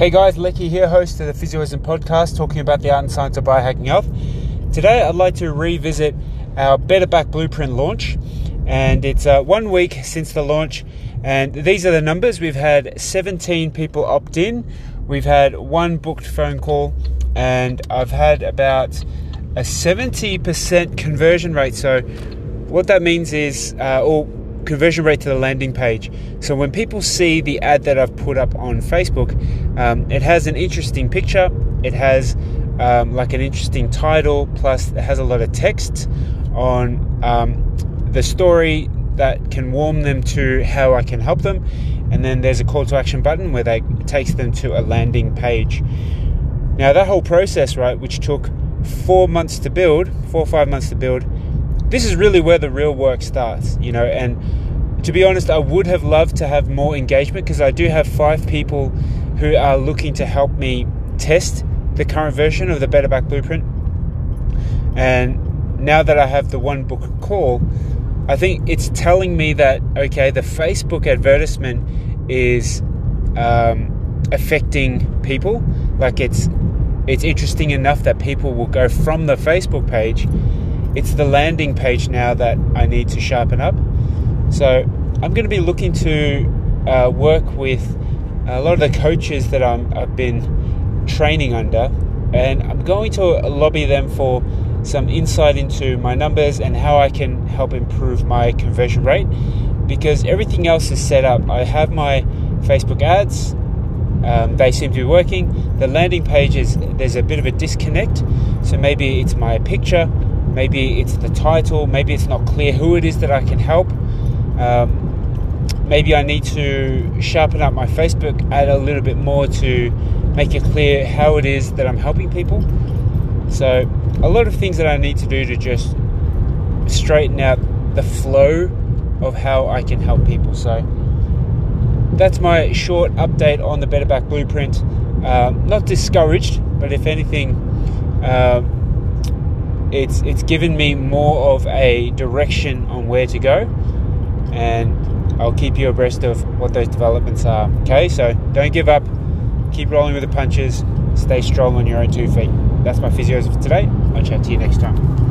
Hey guys, Lecky here, host of the Physioism podcast, talking about the art and science of biohacking health. Today, I'd like to revisit our Better Back Blueprint launch, and it's uh, one week since the launch. And these are the numbers. We've had 17 people opt in, we've had one booked phone call, and I've had about a 70% conversion rate. So, what that means is, uh, or conversion rate to the landing page. So when people see the ad that I've put up on Facebook, um, it has an interesting picture. It has um, like an interesting title, plus it has a lot of text on um, the story that can warm them to how I can help them. And then there's a call to action button where they it takes them to a landing page. Now that whole process, right, which took four months to build, four or five months to build, this is really where the real work starts, you know. And to be honest, I would have loved to have more engagement because I do have five people who are looking to help me test the current version of the Better Back Blueprint. And now that I have the one book call, I think it's telling me that okay, the Facebook advertisement is um, affecting people. Like it's it's interesting enough that people will go from the Facebook page it's the landing page now that I need to sharpen up. So I'm going to be looking to uh, work with a lot of the coaches that i have been training under, and I'm going to lobby them for some insight into my numbers and how I can help improve my conversion rate because everything else is set up. I have my Facebook ads, um, they seem to be working. The landing pages, there's a bit of a disconnect, so maybe it's my picture Maybe it's the title. Maybe it's not clear who it is that I can help. Um, maybe I need to sharpen up my Facebook ad a little bit more to make it clear how it is that I'm helping people. So, a lot of things that I need to do to just straighten out the flow of how I can help people. So, that's my short update on the Better Back Blueprint. Um, not discouraged, but if anything, uh, it's it's given me more of a direction on where to go, and I'll keep you abreast of what those developments are. Okay, so don't give up, keep rolling with the punches, stay strong on your own two feet. That's my physios for today. I'll chat to you next time.